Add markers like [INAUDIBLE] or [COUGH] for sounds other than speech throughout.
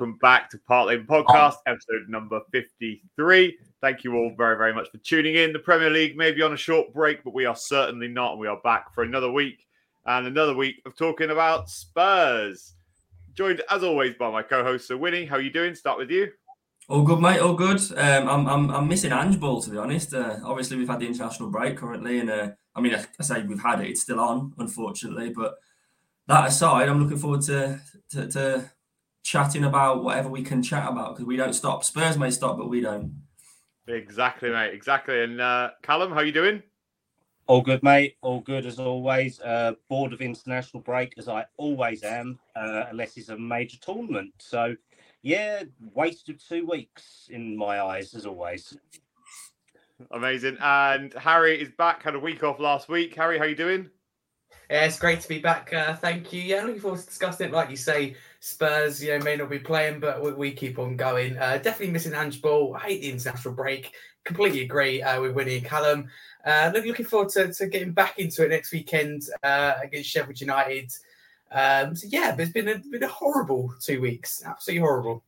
welcome back to Park Lane Podcast, episode number 53. Thank you all very, very much for tuning in. The Premier League may be on a short break, but we are certainly not, and we are back for another week and another week of talking about Spurs. Joined as always by my co-host, Sir Wynnie. How are you doing? Start with you. All good, mate. All good. Um, I'm, I'm, I'm missing Ange Ball, to be honest. Uh, obviously, we've had the international break currently, and uh, I mean, I, I say we've had it. It's still on, unfortunately, but that aside, I'm looking forward to, to, to chatting about whatever we can chat about because we don't stop. Spurs may stop, but we don't. Exactly, mate. Exactly. And uh, Kallum, how you doing? All good, mate. All good as always. Uh, bored of international break as I always am, uh, unless it's a major tournament. So, yeah, wasted two weeks in my eyes as always. Amazing. And Harry is back. Had a week off last week. Harry, how you doing? Yeah, it's great to be back. Uh, thank you. Yeah, looking forward to discussing it. Like you say, Spurs, you know, may not be playing, but we, we keep on going. Uh, definitely missing Ange Ball. I hate the international break. Completely agree uh, with Wynnie and Kallum. Uh, look, looking forward to, to getting back into it next weekend uh, against Sheffield United. Um, so yeah, but it's been a, been a horrible two weeks. Absolutely horrible.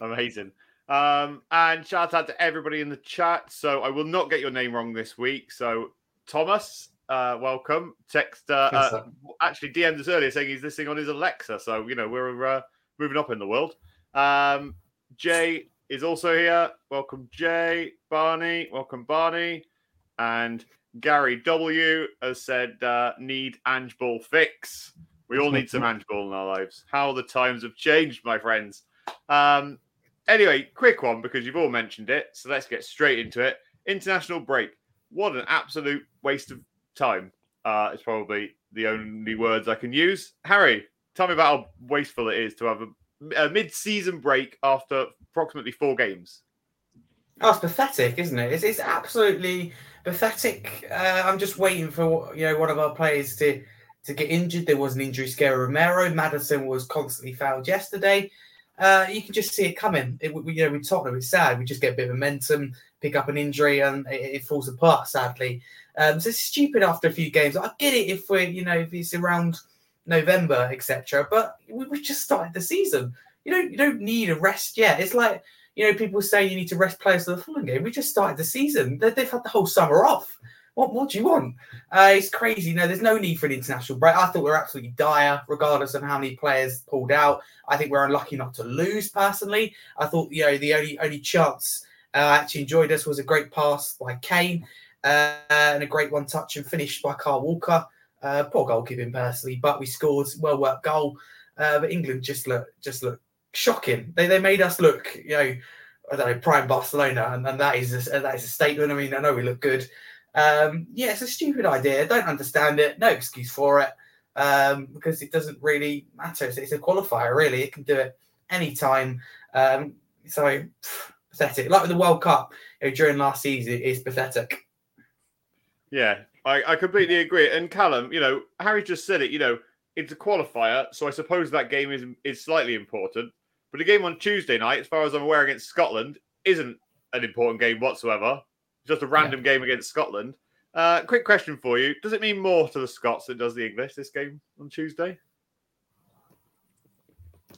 Amazing. Um, and shout out to everybody in the chat. So I will not get your name wrong this week. So Thomas, uh, welcome. Text uh, uh, actually DM'd us earlier saying he's listening on his Alexa. So you know we're uh, moving up in the world. Um, Jay is also here. Welcome, Jay. Barney, welcome, Barney. And Gary W has said uh, need Ange Ball fix. We all need some Ange Ball in our lives. How the times have changed, my friends. Um, anyway, quick one because you've all mentioned it. So let's get straight into it. International break. What an absolute waste of time. Uh, it's probably the only words I can use. Harry, tell me about how wasteful it is to have a, a mid-season break after approximately four games. Oh, it's pathetic, isn't it? It's, it's absolutely pathetic. Uh, I'm just waiting for you know one of our players to to get injured. There was an injury scare. Romero, Maddison was constantly fouled yesterday. Uh, you can just see it coming. It, we, you know, with Tottenham, it's sad. We just get a bit of momentum, pick up an injury, and it, it falls apart. Sadly, um, so it's stupid after a few games. I get it if we're you know if it's around November, etc. But we, we just started the season. You don't you don't need a rest yet. It's like you know, people say you need to rest players for the Fulham game. We just started the season. They, have had the whole summer off. What more do you want? Uh, it's crazy. No, there's no need for an international break. I thought we are absolutely dire, regardless of how many players pulled out. I think we're unlucky not to lose. Personally, I thought you know the only only chance uh, I actually enjoyed us was a great pass by Kane uh, and a great one touch and finish by Kyle Walker. Uh, poor goalkeeping personally, but we scored well worked goal. Uh, but England just look just look shocking. They they made us look, you know, I don't know, prime Barcelona, and, and that is a, that is a statement. I mean, I know we look good. Um, yeah, it's a stupid idea. I don't understand it. No excuse for it um, because it doesn't really matter. It's, it's, a qualifier, really. It can do it anytime. Um, so pff, [SIGHS] pathetic. Like with the World Cup you know, during last season, it's pathetic. Yeah, I, I completely agree. And Kallum, you know, Harry just said it. You know, it's a qualifier, so I suppose that game is is slightly important. But the game on Tuesday night, as far as I'm aware, against Scotland, isn't an important game whatsoever. Just a random yeah. game against Scotland. Uh, quick question for you: Does it mean more to the Scots than does the English this game on Tuesday?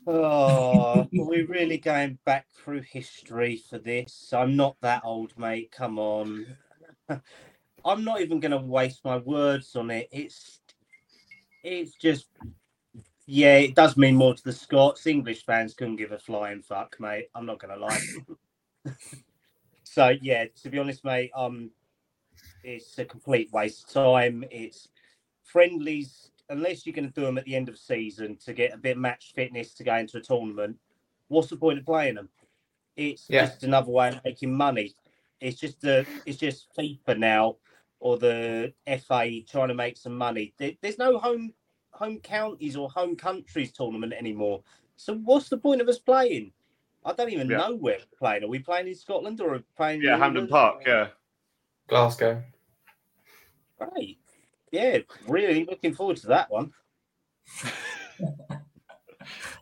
Oh, are we really going back through history for this? I'm not that old, mate. Come on. [LAUGHS] I'm not even going to waste my words on it. It's it's just yeah, it does mean more to the Scots. English fans couldn't give a flying fuck, mate. I'm not gonna lie. [LAUGHS] so yeah, to be honest, mate, um, it's a complete waste of time. It's friendlies unless you're going to do them at the end of season to get a bit of match fitness to go into a tournament. What's the point of playing them? It's yeah. just another way of making money. It's just the it's just FIFA now or the FA trying to make some money. There's no home home counties or home countries tournament anymore. So what's the point of us playing? I don't even yeah. know where we're playing. Are we playing in Scotland or are we playing? Yeah, Hampden Park. Yeah, Glasgow. Great. Yeah, really looking forward to that one. [LAUGHS]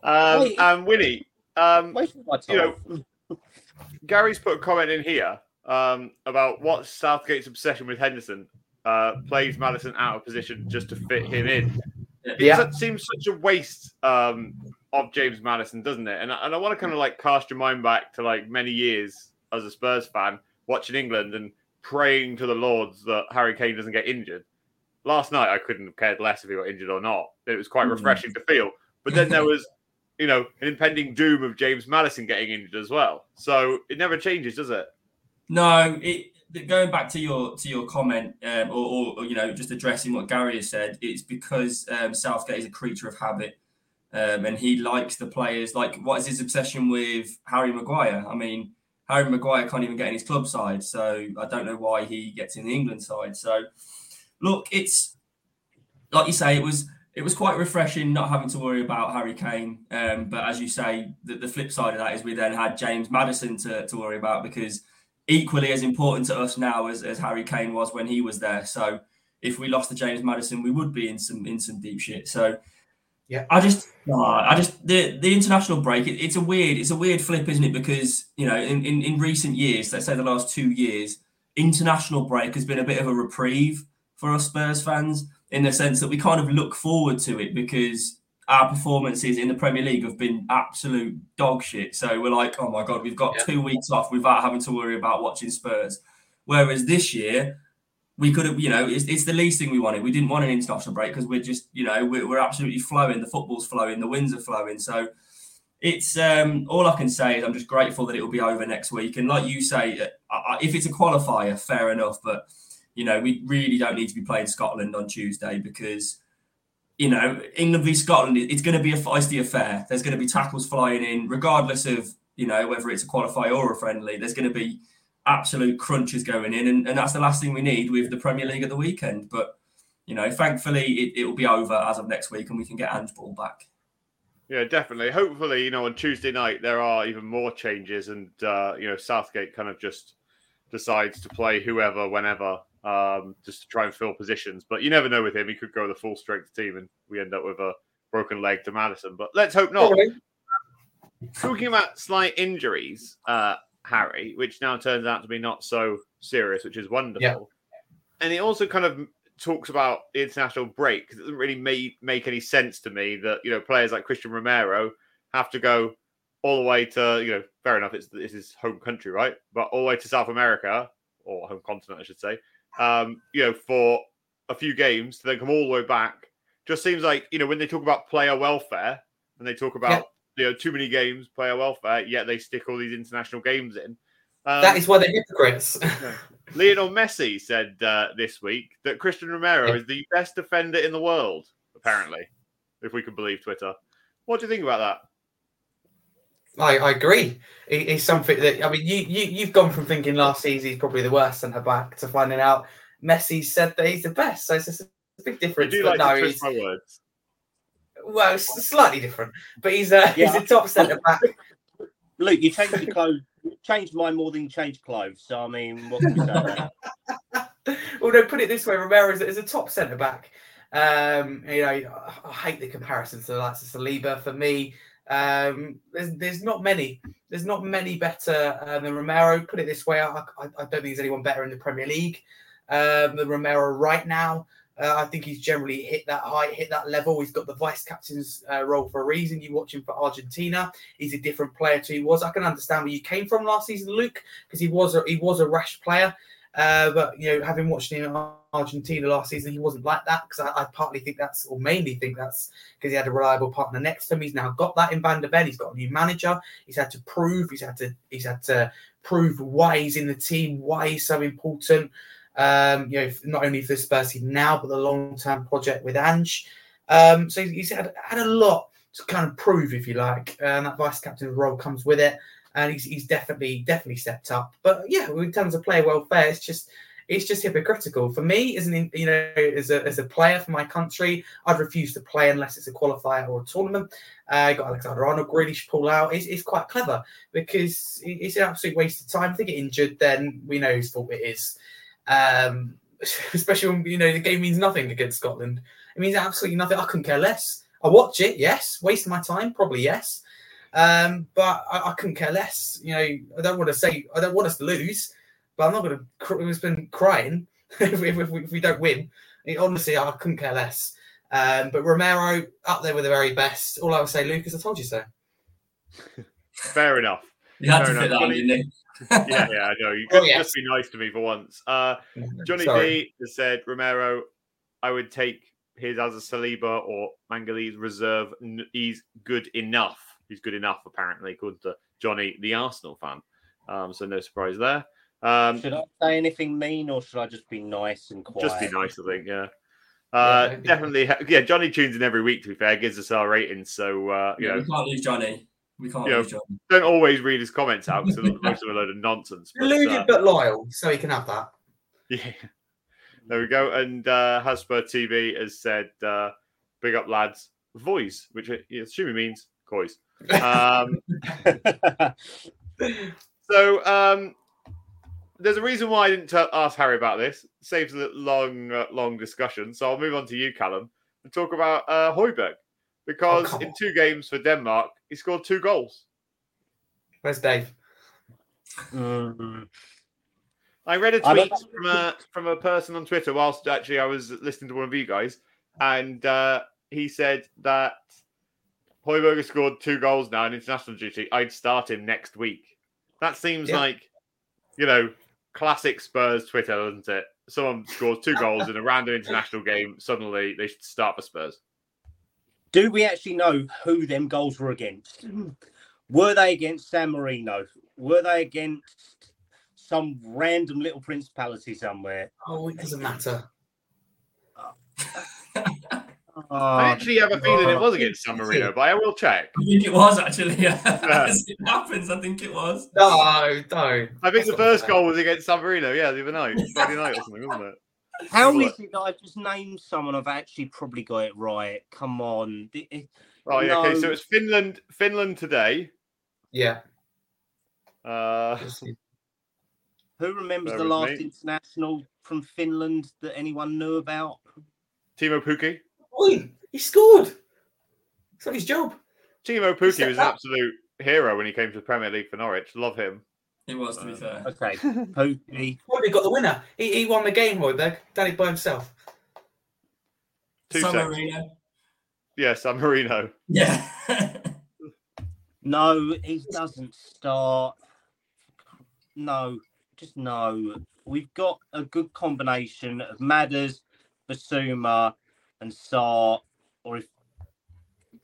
um, Wait, and Wynnie, um, you know, [LAUGHS] Gary's put a comment in here um, about what Southgate's obsession with Henderson uh, plays Maddison out of position just to fit him in. Yeah. It seems such a waste um, of James Maddison, doesn't it? And I, and I want to kind of like cast your mind back to like many years as a Spurs fan watching England and praying to the Lords that Harry Kane doesn't get injured. Last night, I couldn't have cared less if he got injured or not. It was quite Mhm. refreshing to feel. But then there [LAUGHS] was, you know, an impending doom of James Maddison getting injured as well. So it never changes, does it? No, it going back to your to your comment, um, or, or, or you know, just addressing what Gary has said, it's because um, Southgate is a creature of habit, um, and he likes the players. Like, what is his obsession with Harry Maguire? I mean, Harry Maguire can't even get in his club side, so I don't know why he gets in the England side. So, look, it's like you say, it was it was quite refreshing not having to worry about Harry Kane. Um, but as you say, the, the flip side of that is we then had James Maddison to, to worry about because equally as important to us now as, as Harry Kane was when he was there. So if we lost to James Maddison, we would be in some in some deep shit. So Yeah. I just I just the the international break. It, it's a weird it's a weird flip, isn't it? Because you know in, in in recent years, let's say the last two years, international break has been a bit of a reprieve for us Spurs fans in the sense that we kind of look forward to it because our performances in the Premier League have been absolute dog shit. So we're like, oh my god, we've got Yeah. two weeks off without having to worry about watching Spurs. Whereas this year, we could have, you know, it's, it's the least thing we wanted. We didn't want an international break because we're just, you know, we're, we're absolutely flowing. The football's flowing, the winds are flowing. So it's um, all I can say is I'm just grateful that it will be over next week. And like you say, uh, if it's a qualifier, fair enough. But you know, we really don't need to be playing Scotland on Tuesday because you know England v Scotland, it's going to be a feisty affair. There's going to be tackles flying in, regardless of you know whether it's a qualifier or a friendly. There's going to be absolute crunches going in, and, and that's the last thing we need with the Premier League at the weekend. But you know, thankfully, it, it will be over as of next week, and we can get Ange Ball back. Yeah, definitely. Hopefully, you know, on Tuesday night there are even more changes, and uh, you know, Southgate kind of just decides to play whoever, whenever, um, just to try and fill positions. But you never know with him; he could go the full strength team, and we end up with a broken leg to Maddison. But let's hope not. Probably. Talking about slight injuries, uh, Harry, which now turns out to be not so serious, which is wonderful. Yeah. And he also kind of talks about the international break 'cause it doesn't really make, make any sense to me that you know players like Christian Romero have to go all the way to you know fair enough it's, it's his home country right but all the way to South America or home continent I should say um, you know for a few games to then come all the way back just seems like you know when they talk about player welfare and they talk about you know too many games player welfare yet they stick all these international games in um, that is why they're hypocrites. [LAUGHS] Lionel Messi said uh, this week that Christian Romero is the best defender in the world, apparently, if we can believe Twitter. What do you think about that? I, I agree. It- it's something that I mean, you you you've gone from thinking last season he's probably the worst centre back to finding out Messi said that he's the best. So it's just a big I difference. do like no, to twist my words. Well, it's slightly different. But he's a Yeah. he's a top centre back. [LAUGHS] Luke, you changed your clothes. you Changed mine more than you changed clothes. So I mean, what can we say about well, [LAUGHS] no, put it this way: Romero is, is a top centre back. Um, you know, I, I hate the comparison to the likes of Saliba. For me, um, there's there's not many. There's not many better uh, than Romero. Put it this way: I, I, I don't think there's anyone better in the Premier League um, than Romero right now. Uh, I think he's generally hit that height, hit that level. He's got the vice captain's uh, role for a reason. You watch him for Argentina. He's a different player to he was. I can understand where you came from last season, Luke, because he was a, he was a rash player. Uh, but you know, having watched him in Argentina last season, he wasn't like that because I, I partly think that's, or mainly think that's because he had a reliable partner next to him. He's now got that in Van der Ven. He's got a new manager. He's had to prove. He's had to. He's had to prove why he's in the team, why he's so important. Um, you know, not only for the Spurs now, but the long-term project with Ange. Um, so he's had, had a lot to kind of prove, if you like, and that vice captain role comes with it. And he's, he's definitely definitely stepped up. But yeah, in terms of player welfare, it's just it's just hypocritical for me. As an you know, as a, as a player for my country, I'd refuse to play unless it's a qualifier or a tournament. Uh, got Alexander Arnold, Grealish pull out. It's, it's quite clever because it's an absolute waste of time. If they get injured, then we know whose fault it is. Um, [LAUGHS] especially when you know the game means nothing against Scotland. It means absolutely nothing. I couldn't care less. I watch it, yes. Waste my time, probably yes. Um, but I, I couldn't care less. You know, I don't want to say I don't want us to lose, but I'm not going to. Cr- we've been crying [LAUGHS] if, we- if, we, if we don't win. It- honestly, I couldn't care less. Um, but Romero up there with the very best. All I would say, Lucas, I told you so. [LAUGHS] Fair enough. You had Fair to fit that in, didn't you? Yeah, [LAUGHS] yeah, I know. You Oh, could yes. just be nice to me for once. Uh, Johnny Sorry. D has said Romero, I would take his as a Saliba or Magalhães reserve. He's good enough. He's good enough, apparently, according to Johnny, the Arsenal fan. Um, so no surprise there. Um, Should I say anything mean or should I just be nice and quiet? just be nice, I think. Yeah. Uh, maybe. definitely. Yeah, Johnny tunes in every week. To be fair, gives us our ratings. So uh, you Yeah, know, we can't lose Johnny. We can't Yeah. don't always read his comments out because [LAUGHS] most of a load of nonsense. But, Deluded uh, but loyal, so he can have that. Yeah. There we go. And uh, Hasper TV has said, uh, big up lads, voice, which I assume means coys. Um, [LAUGHS] so um, there's a reason why I didn't tell ask Harry about this. Saves a long, uh, long discussion. So I'll move on to you, Kallum, and talk about uh, Højbjerg. Because come in two games for Denmark, he scored two goals. Where's Dave? Mm, I read a tweet from a from a person on Twitter whilst actually I was listening to one of you guys, and uh, he said that Højbjerg scored two goals now in international duty. I'd start him next week. That seems Yeah. like, you know, classic Spurs Twitter, doesn't it? Someone scores two goals in a random international game. Suddenly, they should start for Spurs. Do we actually know who them goals were against? [CLEARS THROAT] Were they against San Marino? Were they against some random little principality somewhere? Oh, it doesn't matter. [LAUGHS] Oh, I actually have a feeling it was against San Marino, but I will check. I think it was actually. [LAUGHS] As it happens, I think it was. No, don't. I think That's the first goal was against San Marino. Yeah, the other night, Friday night or something, wasn't it? How Have a is it that I've just named someone I've actually probably got it right? Come on. It- it- Oh okay. So it's Finland, Finland today. Yeah. Uh, Who remembers the last me. international from Finland that anyone knew about? Teemu Pukki. Oi, he scored. It's not his job. Teemu Pukki was an up. absolute hero when he came to the Premier League for Norwich. Love him. It was, to be fair. Okay, [LAUGHS] Pukki. Højbjerg got the winner. He, he won the game, Højbjerg. Done it by himself. Two San secs. Marino. Yeah, San Marino. Yeah. No, he doesn't start. No, just no. We've got a good combination of Madders, Bissouma, and Sarr. Or if,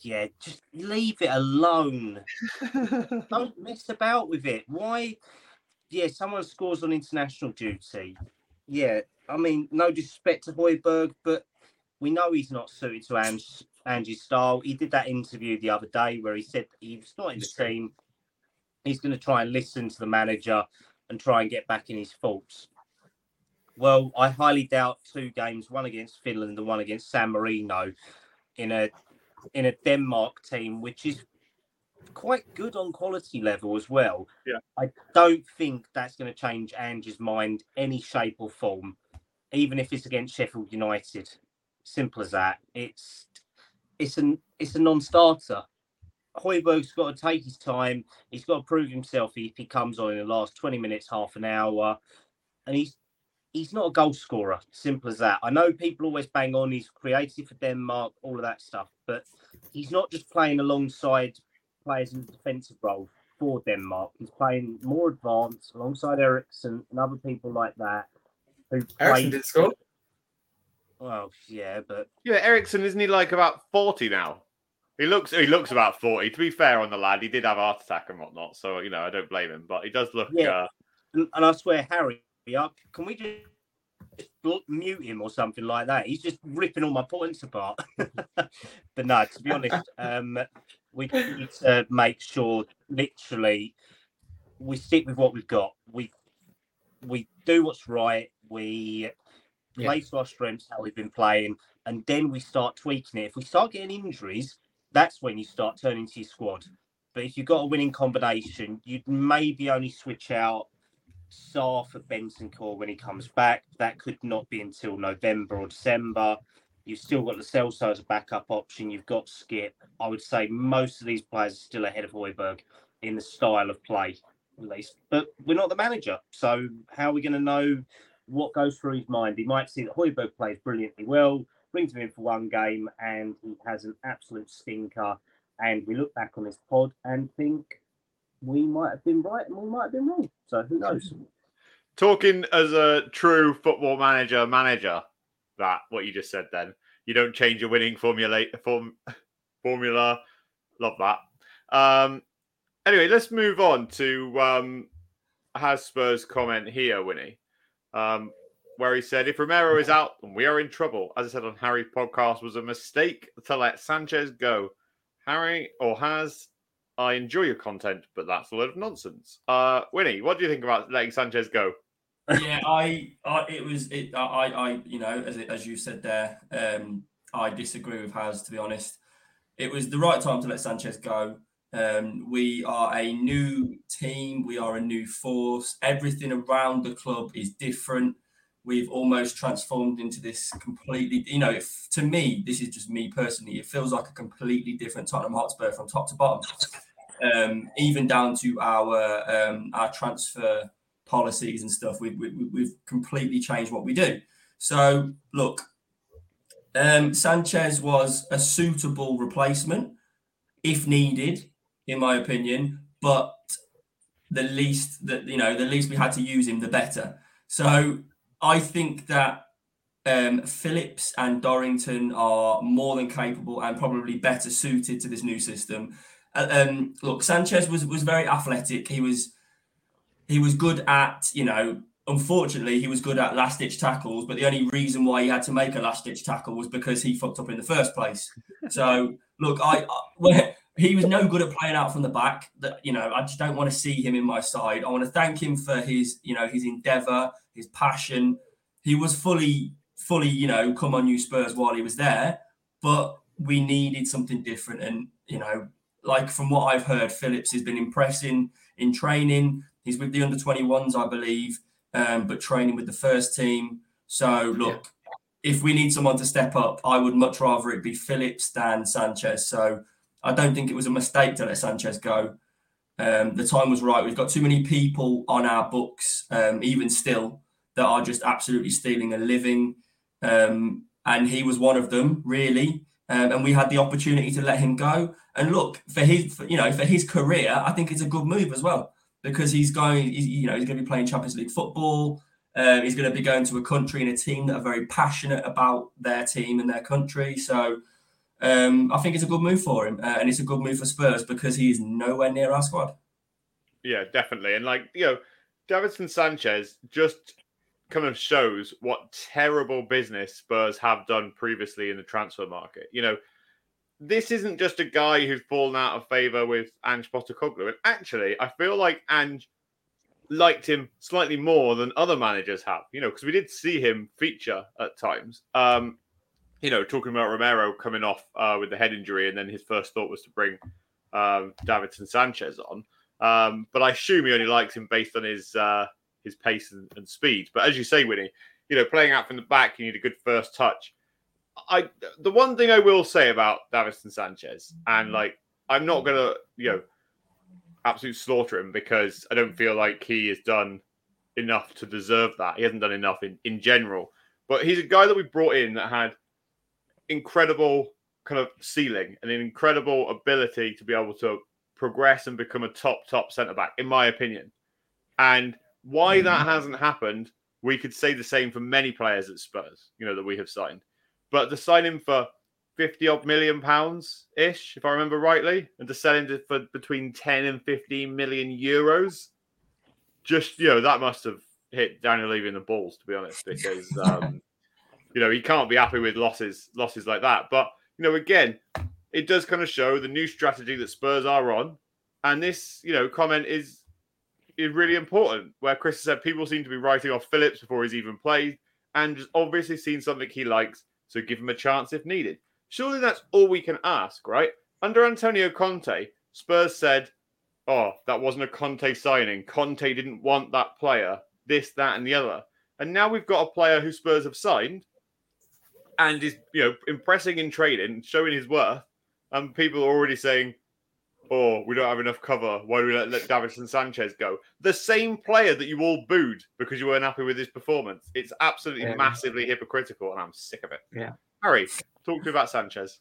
yeah, just leave it alone. [LAUGHS] Don't mess about with it. Why? Yeah, someone scores on international duty. Yeah, I mean, no disrespect to Højbjerg, but we know he's not suited to Ange, Angie's style. He did that interview the other day where he said he was not in the team. He's going to try and listen to the manager and try and get back in his faults. Well, I highly doubt two games, one against Finland and one against San Marino, in a in a Denmark team which is quite good on quality level as well. Yeah. I don't think that's going to change Angie's mind any shape or form, even if it's against Sheffield United. Simple as that. It's it's an it's a non-starter. Højbjerg's got to take his time. He's got to prove himself if he comes on in the last 20 minutes, half an hour. And he's he's not a goal scorer. Simple as that. I know people always bang on he's creative for Denmark, all of that stuff, but he's not just playing alongside players in the defensive role for Denmark. He's playing more advanced alongside Eriksen and other people like that. Who Eriksen play- did score. Well, yeah, but Yeah, Eriksen isn't he like about forty now? He looks he looks about forty. To be fair on the lad, he did have a heart attack and whatnot, so you know I don't blame him. But he does look. Yeah. Uh, and, and I swear, Harry, uh, can we just mute him or something like that? He's just ripping all my points apart. [LAUGHS] but no, to be honest, um, we need to make sure, literally, we stick with what we've got. We we do what's right. We Yeah. play to our strengths, how we've been playing, and then we start tweaking it. If we start getting injuries, that's when you start turning to your squad. But if you've got a winning combination, you'd maybe only switch out Sarr for Bentancur when he comes back. That could not be until November or December. You've still got the as a backup option. You've got Skip. I would say most of these players are still ahead of Højbjerg in the style of play, at least. But we're not the manager. So how are we going to know what goes through his mind? He might see that Højbjerg plays brilliantly well. brings him in for one game, and he has an absolute stinker. And we look back on this pod and think we might have been right and we might have been wrong. So who knows? Talking as a true football manager, manager, that what you just said. Then you don't change your winning formula. Form, formula, love that. Um, anyway, let's move on to um, has Spurs comment here, Wynnie, um, where he said, "If Romero is out, then we are in trouble." As I said on Harry podcast, was a mistake to let Sanchez go. Harry or has I enjoy your content, but that's a load of nonsense. Uh, Wynnie, what do you think about letting Sanchez go? yeah, I, I, it was, it, I, I, you know, as it, as you said there, um, I disagree with Has. To be honest, it was the right time to let Sanchez go. Um, we are a new team. We are a new force. Everything around the club is different. We've almost transformed into this completely, you know, if, to me, this is just me personally, it feels like a completely different Tottenham Hotspur from top to bottom. Um, even down to our um, our transfer policies and stuff. We've, we, we've completely changed what we do. So, look, um, Sanchez was a suitable replacement if needed in my opinion. But the least that you know, the least we had to use him, the better. So I think that um, Phillips and Dorrington are more than capable and probably better suited to this new system. Uh, um, look, Sanchez was was very athletic. He was he was good at you know. Unfortunately, he was good at last ditch tackles, but the only reason why he had to make a last ditch tackle was because he fucked up in the first place. [LAUGHS] So, look, I, I he was no good at playing out from the back. That you know, I just don't want to see him in my side. I want to thank him for his, you know, his endeavour, his passion. He was fully, fully, you know, come on, you Spurs while he was there. But we needed something different, and you know, like from what I've heard, Phillips has been impressing in training. He's with the under 21s, I believe, um, but training with the first team. So look, yeah. if we need someone to step up, I would much rather it be Phillips than Sanchez. So I don't think it was a mistake to let Sanchez go. Um, the time was right. We've got too many people on our books, um, even still, that are just absolutely stealing a living. Um, and he was one of them, really. Um, and we had the opportunity to let him go. And look, for his, for, you know, for his career, I think it's a good move as well because he's going, he's, you know, he's going to be playing Champions League football. Um, he's going to be going to a country and a team that are very passionate about their team and their country. So um, I think it's a good move for him, uh, and it's a good move for Spurs because he is nowhere near our squad. Yeah, definitely, and like you know, Davinson Sanchez just kind of shows what terrible business Spurs have done previously in the transfer market. You know, this isn't just a guy who's fallen out of favour with Ange Postecoglou, and actually, I feel like Ange liked him slightly more than other managers have. You know, because we did see him feature at times. Um, you know, talking about Romero coming off uh, with the head injury, and then his first thought was to bring um, Davinson Sanchez on. Um, but I assume he only likes him based on his uh, his pace and, and, speed. But as you say, Wynnie, you know, playing out from the back, you need a good first touch. I the one thing I will say about Davinson Sanchez, and mm. like I'm not gonna, you know, absolute slaughter him because I don't feel like he has done enough to deserve that. He hasn't done enough in, in general. But he's a guy that we brought in that had incredible kind of ceiling and an incredible ability to be able to progress and become a top top centre back, in my opinion. And why that mm-hmm. hasn't happened, we could say the same for many players at Spurs, you know, that we have signed. But to sign him for 50 odd million pounds ish, if I remember rightly, and to sell him for between 10 and 15 million euros, just, you know, that must have hit Daniel Levy in the balls, to be honest, [LAUGHS] because um, you know, he can't be happy with losses, losses like that. But you know, again, it does kind of show the new strategy that Spurs are on, and this, you know, comment is really important. Where Chris said people seem to be writing off Phillips before he's even played, and just obviously seen something he likes, so give him a chance if needed. Surely that's all we can ask, right? Under Antonio Conte, Spurs said, "Oh, that wasn't a Conte signing. Conte didn't want that player. This, that, and the other." And now we've got a player who Spurs have signed and is you know impressing in trading, showing his worth, and people are already saying, "Oh, we don't have enough cover. Why do we let, let Davinson Sanchez go?" The same player that you all booed because you weren't happy with his performance. It's absolutely yeah. massively hypocritical, and I'm sick of it. Yeah. Harry, talk to me about Sanchez.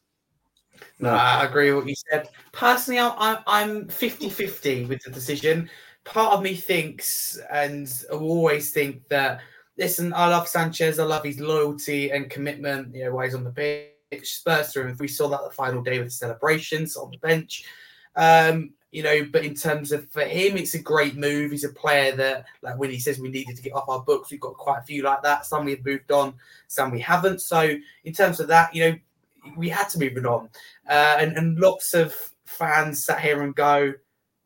No, I agree with what you said. Personally, I'm I'm 50-50 with the decision. Part of me thinks, and will always think that listen, I love Sanchez. I love his loyalty and commitment. You know, while he's on the pitch, Spurs through. We saw that the final day with the celebrations on the bench. Um, you know, but in terms of for him, it's a great move. He's a player that, like when he says we needed to get off our books, we've got quite a few like that. Some we've moved on, some we haven't. So in terms of that, you know, we had to move it on. Uh, and, and lots of fans sat here and go,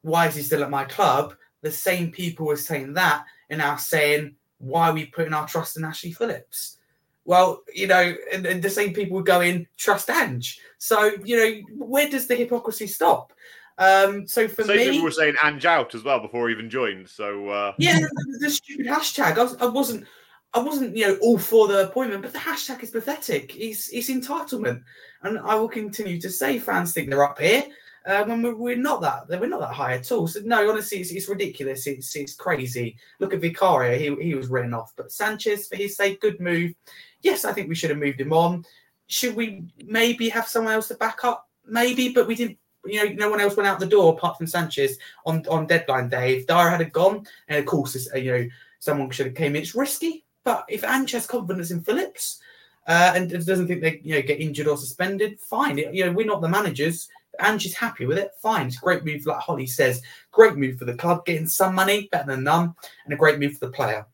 why is he still at my club? The same people were saying that and now saying, why are we putting our trust in Ashley Phillips? Well, you know, and, and the same people would go in, trust Ange. So, you know, where does the hypocrisy stop? Um, so for me, people were saying Ange out as well before he even joined. So uh, yeah, the, the stupid hashtag. I, was, I wasn't, I wasn't, you know, all for the appointment, but the hashtag is pathetic. It's, it's entitlement, and I will continue to say fans think they're up here uh, when we're, we're not that. We're not that high at all. So no, honestly, it's, it's ridiculous. It's it's crazy. Look at Vicario. He he was written off, but Sanchez, for his sake, good move. Yes, I think we should have moved him on. Should we maybe have someone else to back up? Maybe, but we didn't you know, no one else went out the door apart from Sanchez on, on deadline day. If Dier had gone, and of course, it's, uh, you know, someone should have came in. It's risky, but if Ange has confidence in Phillips uh, and doesn't think they you know get injured or suspended, fine. You know, we're not the managers. Ange is happy with it. Fine. It's a great move, like Holly says. Great move for the club, getting some money, better than none, and a great move for the player.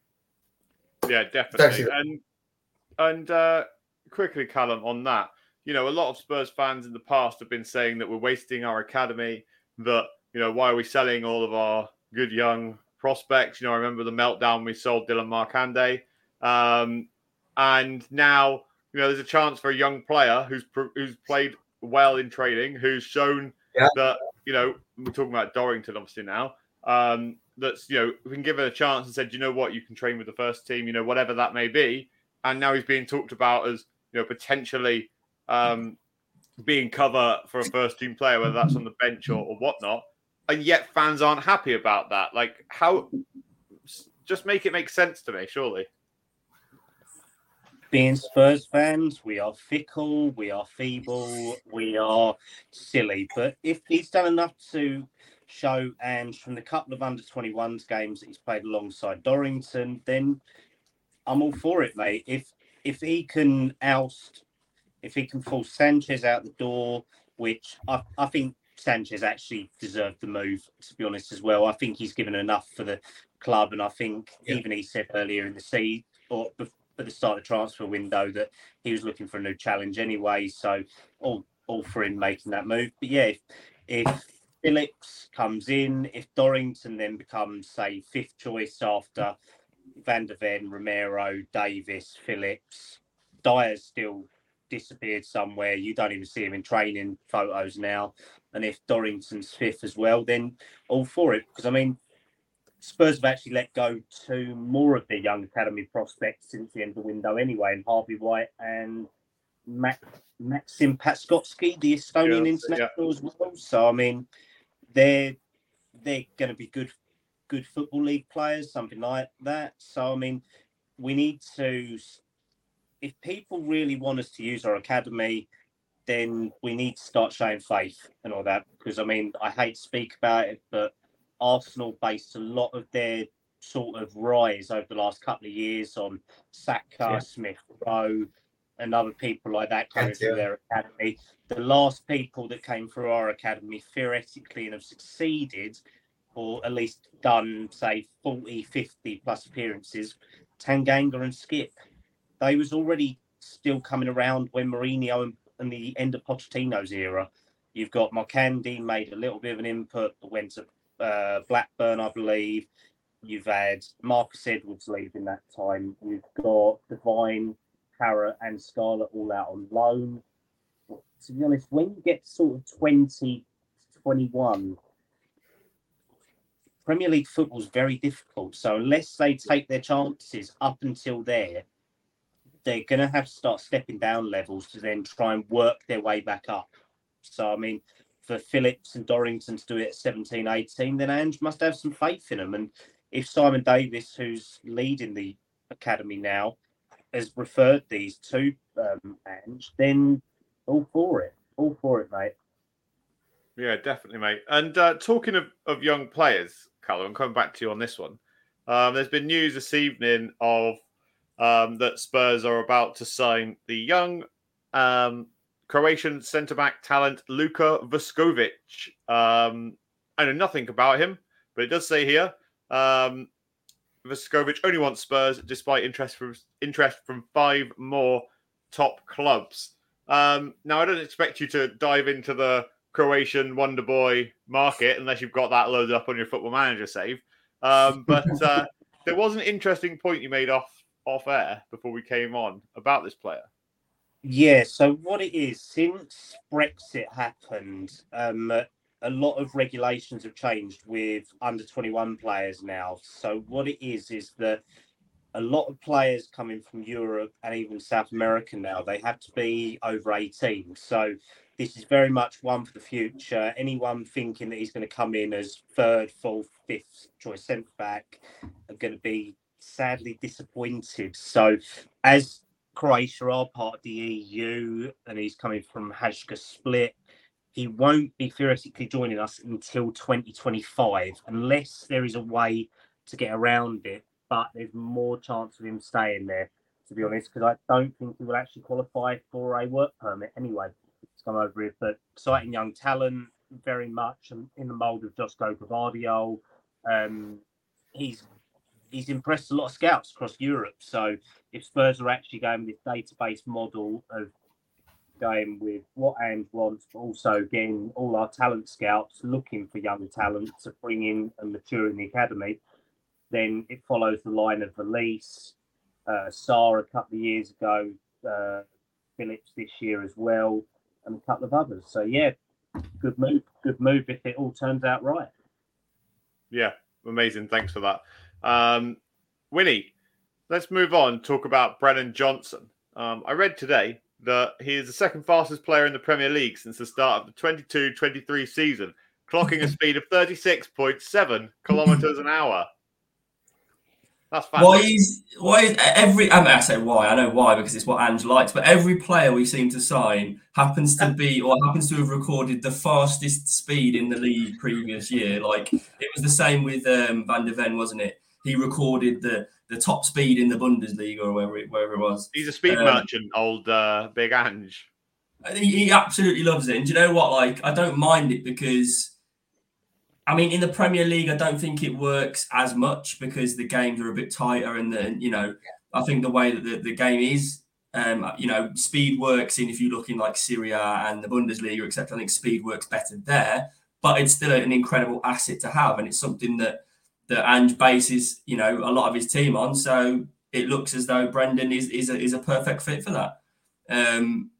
yeah, definitely. And and uh, quickly, Kallum, on that, you know, a lot of Spurs fans in the past have been saying that we're wasting our academy. That you know, why are we selling all of our good young prospects? You know, I remember the meltdown we sold Dilan Markanday, um, and now you know there's a chance for a young player who's who's played well in training, who's shown Yeah. that you know we're talking about Dorrington obviously now. Um, that's you know we can give it a chance and said, you know what, you can train with the first team, you know whatever that may be, and now he's being talked about as you know potentially um, being cover for a first team player, whether that's on the bench or, or whatnot, and yet fans aren't happy about that. Like how? Just make it make sense to me, surely. being Spurs fans, we are fickle, we are feeble, we are silly. But if he's done enough to show Ange from the couple of under 21s games that he's played alongside Dorrington, then I'm all for it, mate. If if he can oust, if he can force Sanchez out the door, which I, I think Sanchez actually deserved the move, to be honest, as well. I think he's given enough for the club, and I think Yeah. even he said earlier in the season or at the start of the transfer window that he was looking for a new challenge anyway. So all all for him making that move. But yeah, if, if Phillips comes in, if Dorrington then becomes say fifth choice after Van der Ven, Romero, Davies, Phillips, Dier's still disappeared somewhere. You don't even see him in training photos now. And if Dorrington's fifth as well, then all for it. Because I mean, Spurs have actually let go to more of their young academy prospects since the end of the window anyway, and Harvey White and Mac, Maxim Paskotši, the Estonian Yeah, international as well. So I mean, they're they're going to be good good football league players, something like that. So I mean, we need to if people really want us to use our academy, then we need to start showing faith and all that. Because I mean, I hate to speak about it, but Arsenal based a lot of their sort of rise over the last couple of years on Saka, Yeah. Smith Rowe, and other people like that coming through their academy. The last people that came through our academy theoretically and have succeeded, or at least done, say, 40, 50 plus appearances, Tanganga and Skip. They was already still coming around when Mourinho and, and the end of Pochettino's era. You've got Markanday made a little bit of an input, but went to uh, Blackburn, I believe. You've had Marcus Edwards leaving that time. You've got Devine, Parrott, and Scarlett all out on loan. To be honest, when you get sort of 20 to 21, Premier League football's very difficult. So unless they take their chances up until there, they're going to have to start stepping down levels to then try and work their way back up. So, I mean, for Phillips and Dorrington to do it at 17, 18, then Ange must have some faith in them. And if Simon Davies, who's leading the academy now, has referred these to um, Ange, then all for it. All for it, mate. Yeah, definitely, mate. And uh, talking of, of young players, Kallum, coming back to you on this one, um, there's been news this evening of um, that Spurs are about to sign the young um, Croatian centre back talent Luka Vuskovic. Um, I know nothing about him, but it does say here um, Vuskovic only wants Spurs despite interest from interest from five more top clubs. Um, now, I don't expect you to dive into the Croatian Wonder Boy market unless you've got that loaded up on your Football Manager save. Um, but uh, [LAUGHS] there was an interesting point you made off off air before we came on about this player. Yeah. So what it is since Brexit happened, um, a lot of regulations have changed with under twenty one players now. So what it is is that a lot of players coming from Europe and even South America now, they have to be over 18. So this is very much one for the future. Anyone thinking that he's going to come in as third, fourth, fifth choice centre back are going to be sadly disappointed. So as Croatia are part of the EU and he's coming from Hajduk Split, he won't be theoretically joining us until 2025 unless there is a way to get around it but there's more chance of him staying there, to be honest, because I don't think he will actually qualify for a work permit anyway to come over here. But exciting young talent, very much and in the mould of Josko Gvardiol. Um, he's he's impressed a lot of scouts across Europe. So if Spurs are actually going with database model of going with what Ange wants, but also getting all our talent scouts looking for young talent to bring in and mature in the academy, then it follows the line of Veliz, uh, Sarr a couple of years ago, uh, Phillips this year as well, and a couple of others. So yeah, good move, good move if it all turns out right. Yeah, amazing. Thanks for that, um, Wynnie. Let's move on. Talk about Brennan Johnson. Um, I read today that he is the second fastest player in the Premier League since the start of the 22-23 season, clocking a [LAUGHS] speed of 36.7 kilometers an hour. That's. Why is why is every? I mean, I say why. I know why because it's what Ange likes. But every player we seem to sign happens to be or happens to have recorded the fastest speed in the league previous year. Like it was the same with um, Van der Ven, wasn't it? He recorded the the top speed in the Bundesliga or wherever it, wherever it was. He's a speed um, merchant, old uh, Big Ange. He, he absolutely loves it. And do you know what? Like I don't mind it because I mean, in the Premier League, I don't think it works as much because the games are a bit tighter, and the you know, I think the way that the, the game is, um, you know, speed works in if you look in like Serie A and the Bundesliga, except I think speed works better there, but it's still an incredible asset to have, and it's something that that Ange bases, you know, a lot of his team on. So it looks as though Brendan is is a, is a perfect fit for that. Um,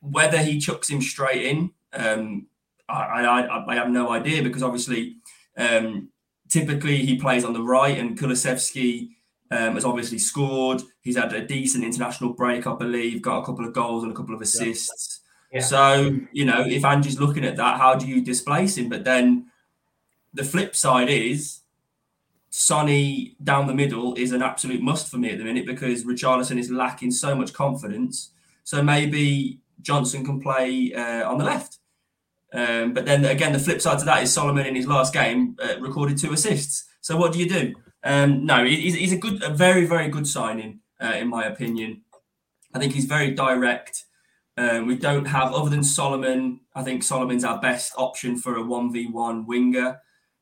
whether he chucks him straight in, um, I, I, I have no idea because obviously, um, typically he plays on the right, and Kulusevski um, has obviously scored. He's had a decent international break, I believe, got a couple of goals and a couple of assists. Yeah. Yeah. So you know, if Ange's looking at that, how do you displace him? But then the flip side is Sonny down the middle is an absolute must for me at the minute because Richarlison is lacking so much confidence. So maybe Johnson can play uh, on the left. Um, but then again, the flip side to that is Solomon in his last game uh, recorded two assists. So what do you do? Um, no, he's, he's, a good, a very, very good signing uh, in my opinion. I think he's very direct. Um, we don't have, other than Solomon, I think Solomon's our best option for a one v one winger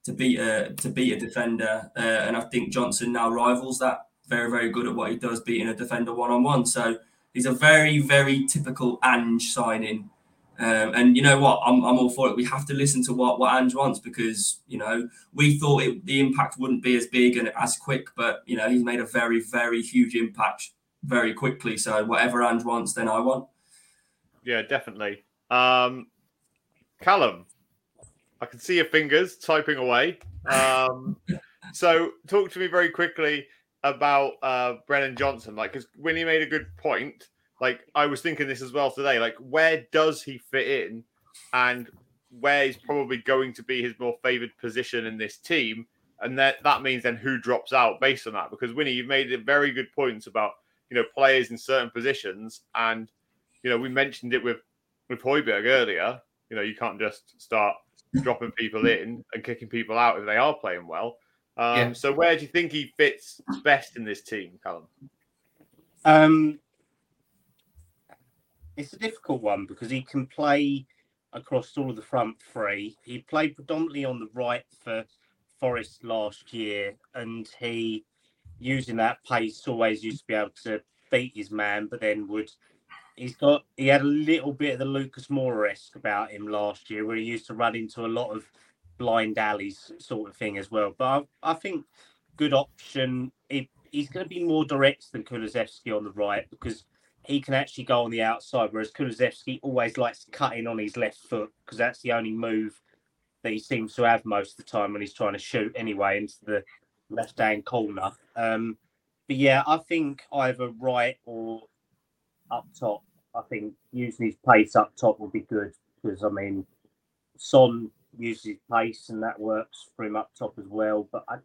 to beat a to beat a defender, uh, and I think Johnson now rivals that. Very, very good at what he does, beating a defender one on one. So he's a very, very typical Ange signing. Um, and you know what? I'm, I'm all for it. We have to listen to what what Ange wants because you know we thought it, the impact wouldn't be as big and as quick, but you know he's made a very very huge impact very quickly. So whatever Ange wants, then I want. Yeah, definitely. Um, Kallum, I can see your fingers typing away. Um, [LAUGHS] so talk to me very quickly about uh, Brennan Johnson, like because when he made a good point like I was thinking this as well today. Like, where does he fit in, and where is probably going to be his more favoured position in this team? And that that means then who drops out based on that. Because Wynnie, you've made very good points about you know, players in certain positions. And, you know, we mentioned it with, with Højbjerg earlier. You know, you can't just start dropping people in and kicking people out if they are playing well. Um, Yeah. So where do you think he fits best in this team, Kallum? Um, it's a difficult one because he can play across all of the front three. He played predominantly on the right for Forest last year, and he, using that pace, always used to be able to beat his man, but then would. He's got. He had a little bit of the Lucas Moura esque about him last year, where he used to run into a lot of blind alleys, sort of thing as well. But I, I think good option. He, he's going to be more direct than Kulusevski on the right because he can actually go on the outside, whereas Kulusevski always likes to cut in on his left foot because that's the only move that he seems to have most of the time when he's trying to shoot anyway into the left hand corner. Um, but yeah, I think either right or up top. I think using his pace up top will be good because I mean, Son uses his pace and that works for him up top as well. But I,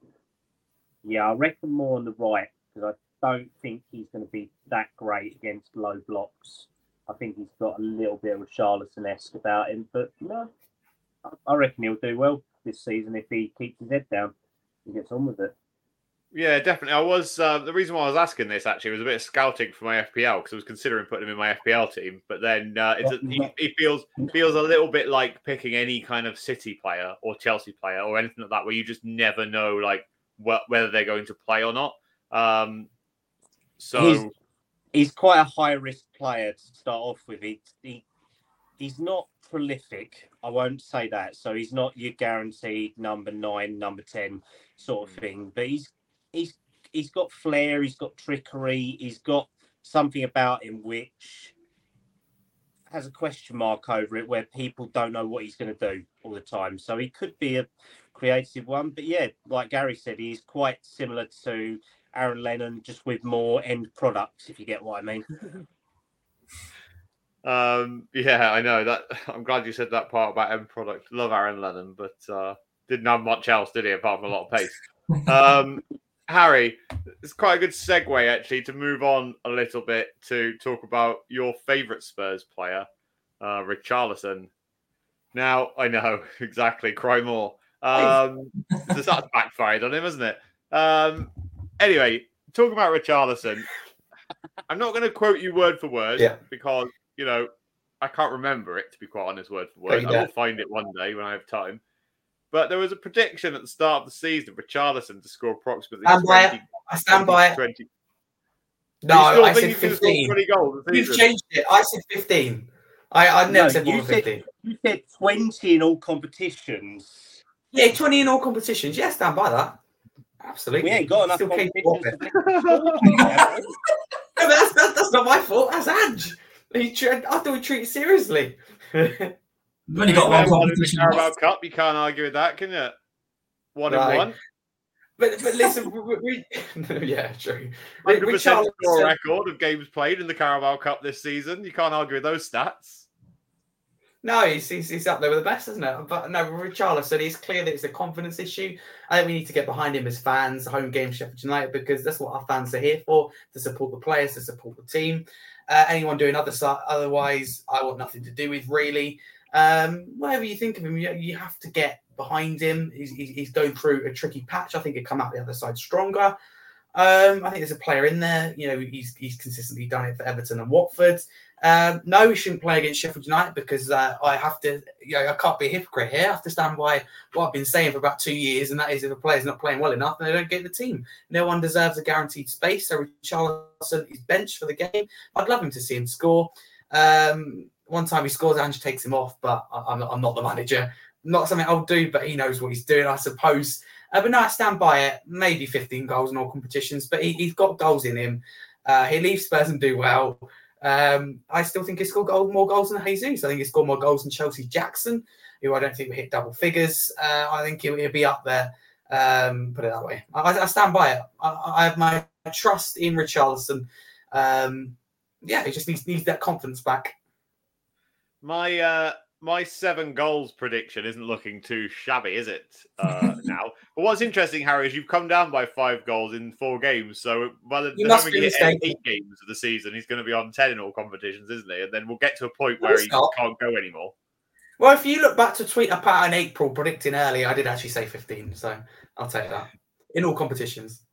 yeah, I reckon more on the right because I don't think he's going to be that great against low blocks. I think he's got a little bit of a Charlatan esque about him, but no, I reckon he'll do well this season if he keeps his head down and gets on with it. Yeah, definitely. I was uh, the reason why I was asking this actually was a bit of scouting for my FPL because I was considering putting him in my FPL team, but then uh, it's, he, he feels feels a little bit like picking any kind of City player or Chelsea player or anything like that, where you just never know like wh- whether they're going to play or not. Um, so He's- He's quite a high risk player to start off with. He, he he's not prolific. I won't say that. So he's not your guaranteed number nine, number ten sort of thing. But he's he's he's got flair. He's got trickery. He's got something about him which has a question mark over it, where people don't know what he's going to do all the time. So he could be a creative one. But yeah, like Gary said, he's quite similar to Aaron Lennon, just with more end products. If you get what I mean. [LAUGHS] um, yeah, I know that. [LAUGHS] I'm glad you said that part about end product. Love Aaron Lennon, but uh, didn't have much else, did he? Apart from a lot of pace. [LAUGHS] um, Harry, it's quite a good segue actually to move on a little bit to talk about your favourite Spurs player, uh, Richarlison. Now I know [LAUGHS] exactly, cry more. Um, so that's backfired on him, hasn't it? Um, anyway, talking about Richarlison, I'm not going to quote you word for word Yeah. because you know I can't remember it to be quite honest, word for word. I will find it one day when I have time. But there was a prediction at the start of the season for Richarlison to score approximately Stand by 20, it. I stand by it. 20. No, I think said he's gonna 15. 20 goals this You've changed it. I said 15. I, I never No, said more you than said- 15. You said twenty in all competitions. Yeah, 20 in all competitions. Yeah, stand by that. Absolutely. We ain't got enough Still capable of competitions. it. [LAUGHS] to be- have we? No, but that's, that, that's not my fault. That's Ange. He I thought we treat it seriously. [LAUGHS] We've only got one Well, in the competition Carabao. Cup, you can't argue with that, can you? One Right. in one. But but listen, we, we, [LAUGHS] yeah, true. 100% Richarlison- score record of games played in the Carabao Cup this season. You can't argue with those stats. No, he's, he's, he's up there with the best, isn't it? But no, Richarlison, it's clear that it's a confidence issue. I think we need to get behind him as fans, home game Sheffield United, because that's what our fans are here for to support the players, to support the team. Uh, anyone doing other si- otherwise, I want nothing to do with really. Um, whatever you think of him, you, you have to get behind him. He's, he's going through a tricky patch. I think he'll come out the other side stronger. Um, I think there's a player in there. You know, he's he's consistently done it for Everton and Watford. Um, no, he shouldn't play against Sheffield United because uh, I have to. You know, I can't be a hypocrite here. I have to stand by what I've been saying for about two years, and that is if a player's not playing well enough, then they don't get the team. No one deserves a guaranteed space. So Richarlison is benched for the game. I'd love him to see him score. Um, one time he scores, Ange takes him off, but I, I'm, I'm not the manager. Not something I'll do, but he knows what he's doing, I suppose. Uh, but no, I stand by it. Maybe 15 goals in all competitions, but he, he's got goals in him. Uh, he leaves Spurs and do well. Um, I still think he scored goal, more goals than Jesus. I think he scored more goals than Chelsea Jackson, who I don't think will hit double figures. Uh, I think he'll, he'll be up there. Um, put it that way. I, I stand by it. I, I have my trust in Richarlison. Um, yeah, he just needs needs that confidence back. My uh, my seven goals prediction isn't looking too shabby, is it? Uh, [LAUGHS] now, but what's interesting, Harry, is you've come down by five goals in four games. So by the You time we get eight, eight games of the season, he's going to be on ten in all competitions, isn't he? And then we'll get to a point where he Scott. can't go anymore. Well, if you look back to tweet about in April predicting early, I did actually say 15, so I'll take that in all competitions.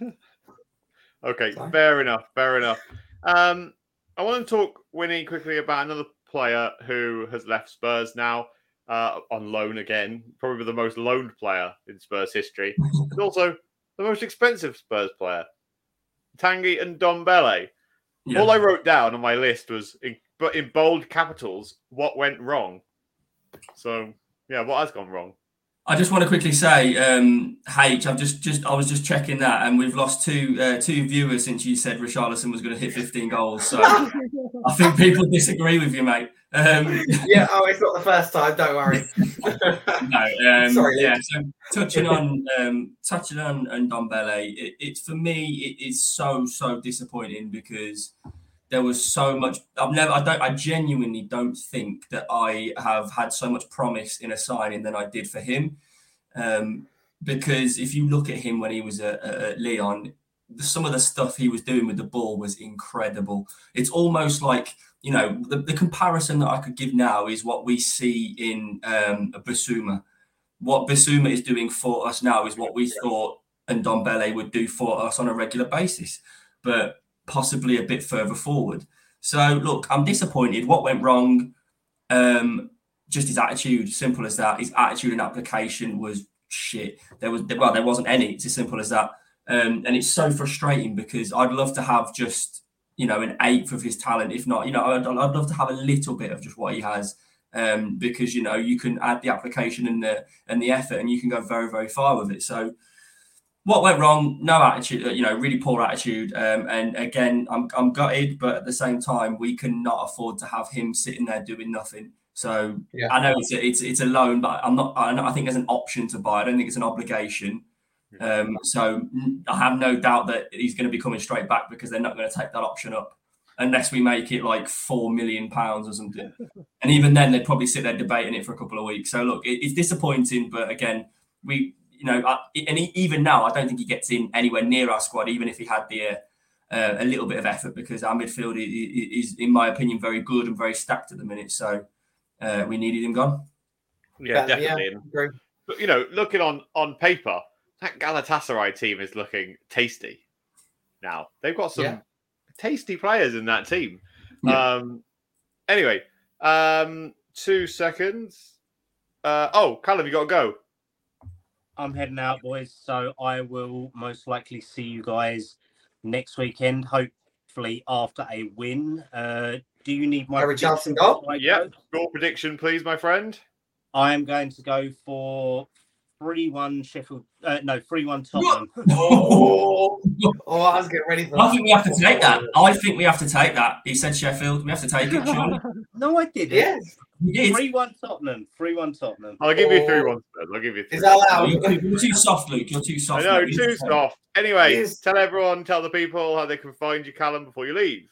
[LAUGHS] Okay, Fine. fair enough. Fair enough. Um, I want to talk, Wynnie, quickly about another player who has left Spurs now uh, on loan again. Probably the most loaned player in Spurs history. [LAUGHS] and also the most expensive Spurs player, Tanguy Ndombele. Yeah. All I wrote down on my list was, in, but in bold capitals, what went wrong. So yeah, what has gone wrong? I just want to quickly say, um, H, I've just, just, I was just checking that, and we've lost two, uh, two viewers since you said Richarlison was going to hit 15 goals. So I think people disagree with you, mate. Um, [LAUGHS] yeah, oh, it's not the first time. Don't worry. [LAUGHS] no, um, Sorry, Luke. yeah. So touching on, um, touching on, on Ndombele, it, it's for me, it is so, so disappointing because there was so much. I've never, I don't, I genuinely don't think that I have had so much promise in a signing than I did for him. Um, because if you look at him when he was at, at Lyon, some of the stuff he was doing with the ball was incredible. It's almost like you know the, the comparison that I could give now is what we see in um, Bissouma. What Bissouma is doing for us now is what we thought Ndombele would do for us on a regular basis, but possibly a bit further forward. So look, I'm disappointed. What went wrong? Um, just his attitude, simple as that. His attitude and application was shit. There was well, there wasn't any. It's as simple as that. Um, and it's so frustrating because I'd love to have just you know an eighth of his talent, if not, you know, I'd, I'd love to have a little bit of just what he has. Um, because you know you can add the application and the and the effort, and you can go very very far with it. So what went wrong? No attitude, you know, really poor attitude. Um, and again, I'm I'm gutted, but at the same time, we cannot afford to have him sitting there doing nothing. So Yeah. I know it's a, it's it's a loan, but I'm not. I, I think there's an option to buy. I don't think it's an obligation. Um, so I have no doubt that he's going to be coming straight back because they're not going to take that option up unless we make it like four million pounds or something. and even then, they'd probably sit there debating it for a couple of weeks. So look, it, it's disappointing, but again, we you know, I, and he, even now, I don't think he gets in anywhere near our squad, even if he had the. Uh, uh, a little bit of effort because our midfield i- i- is, in my opinion, very good and very stacked at the minute. So uh, we needed him gone. Yeah, But, definitely. And, agree. but, you know, looking on on paper, that Galatasaray team is looking tasty. Now they've got some Yeah. tasty players in that team. Yeah. Um, anyway, um, two seconds. Uh, oh, Kallum, you got to go. I'm heading out, boys. So I will most likely see you guys next weekend, hopefully after a win. Uh, do you need my Harry Charlton prediction goal? Yeah, go? score prediction, please, my friend. I am going to go for 3 1 Sheffield. Uh, no, 3 1 Tottenham. [LAUGHS] Oh, oh, I was getting ready for I think we have to take that. I think we have to take that. He said Sheffield. We have to take it. Surely. [LAUGHS] no, I didn't. Yes. We did. 3 1 Tottenham. 3 1 Tottenham. I'll give you Oh. three one. I'll give you three. Is that allowed? You're too, you're too soft, Luke. You're too I soft. know, too soft. Anyway, tell everyone, tell the people how they can find you, Kallum, before you leave.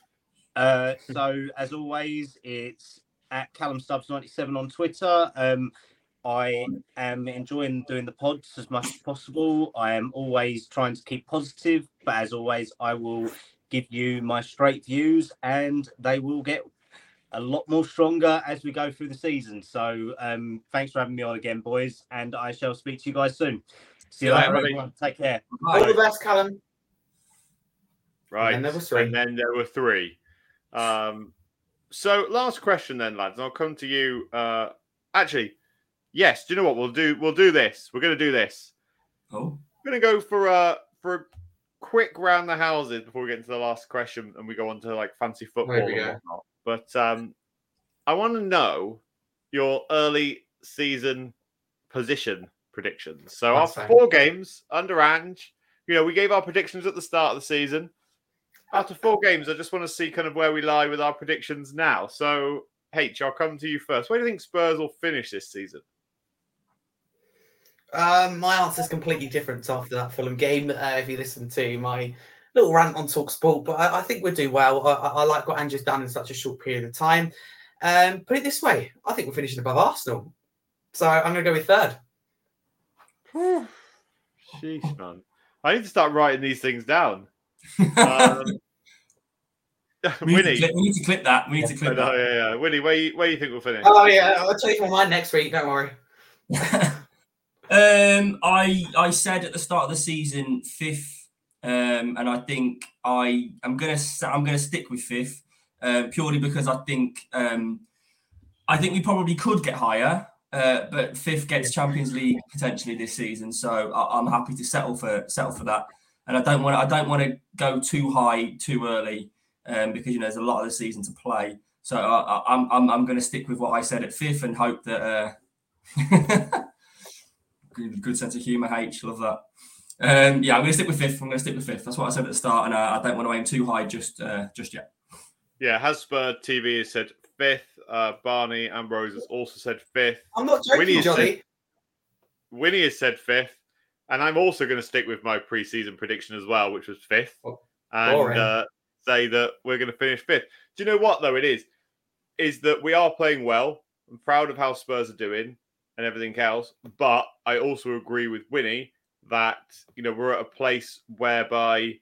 Uh, so as always, it's at Kallum Stubbs ninety seven on Twitter. Um, I am enjoying doing the pods as much as possible. I am always trying to keep positive, but as always, I will give you my straight views, and they will get a lot more stronger as we go through the season. So um, thanks for having me on again, boys, and I shall speak to you guys soon. See you Yeah, later, buddy. everyone. Take care. Right. All the best, Kallum. Right. And there were three. And then there were three. Um, so last question then, lads. I'll come to you. Uh, actually, yes. Do you know what we'll do? We'll do this. We're going to do this. Oh, We're going to go for a for a quick round the houses before we get into the last question, and we go on to like fancy football and whatnot. But um, I want to know your early season position predictions. So That's after four games under Ange, you know, we gave our predictions at the start of the season. After four games, I just want to see kind of where we lie with our predictions now. So, H, I'll come to you first. Where do you think Spurs will finish this season? Um, my answer is completely different after that Fulham game. Uh, if you listen to my little rant on Talk Sport, but I, I think we'll do well. I, I I like what Andrew's done in such a short period of time. Um, put it this way, I think we're finishing above Arsenal. So I'm going to go with third. Sheesh, man. I need to start writing these things down. [LAUGHS] Um, [LAUGHS] We need, to clip, we need to clip that. We need to clip know, that. yeah, yeah. Wynnie, where you, where you think we'll finish? Oh yeah, I'll change my mind next week. Don't worry. [LAUGHS] um, I I said at the start of the season fifth, um, and I think I am gonna I'm gonna stick with fifth, uh, purely because I think um, I think we probably could get higher, uh, but fifth gets Champions League potentially this season, so I, I'm happy to settle for settle for that. And I don't want I don't want to go too high too early um, because you know there's a lot of the season to play. So I, I, I'm I'm I'm going to stick with what I said at fifth and hope that. Uh, [LAUGHS] good, good sense of humour, H. Love that. Um, yeah, I'm going to stick with fifth. I'm going to stick with fifth. That's what I said at the start, and uh, I don't want to aim too high just uh, just yet. Yeah, Hasper TV has said fifth. Uh, Barney Ambrose has also said fifth. I'm not joking, Wynnie Johnny. Wynnie has said fifth. And I'm also going to stick with my preseason prediction as well, which was fifth. Oh, and uh, say that we're going to finish fifth. Do you know what, though, it is? Is that we are playing well. I'm proud of how Spurs are doing and everything else. But I also agree with Wynnie that, you know, we're at a place whereby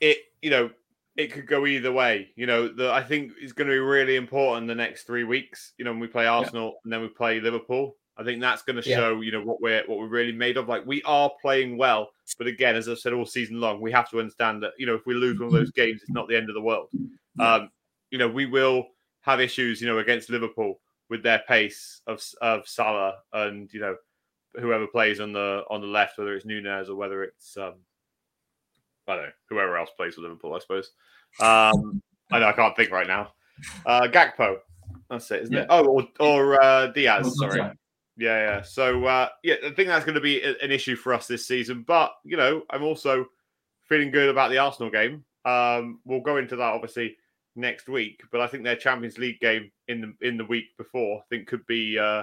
it, you know, it could go either way. You know, the I think it's going to be really important the next three weeks. You know, when we play Arsenal and then we play Liverpool. I think that's going to Yeah. show, you know, what we're what we're really made of. Like we are playing well, but again, as I've said all season long, we have to understand that you know if we lose one of those games, it's not the end of the world. Um, you know, we will have issues, you know, against Liverpool with their pace of of Salah and you know whoever plays on the on the left, whether it's Nunez or whether it's um, I don't know whoever else plays for Liverpool, I suppose. Um, I know I can't think right now. Uh, Gakpo, that's it, isn't Yeah. it? Oh, or, or uh, Diaz, Well, sorry. yeah. Yeah, yeah. So uh, yeah, I think that's going to be an issue for us this season. But you know, I'm also feeling good about the Arsenal game. Um, we'll go into that obviously next week, but I think their Champions League game in the in the week before I think could be uh,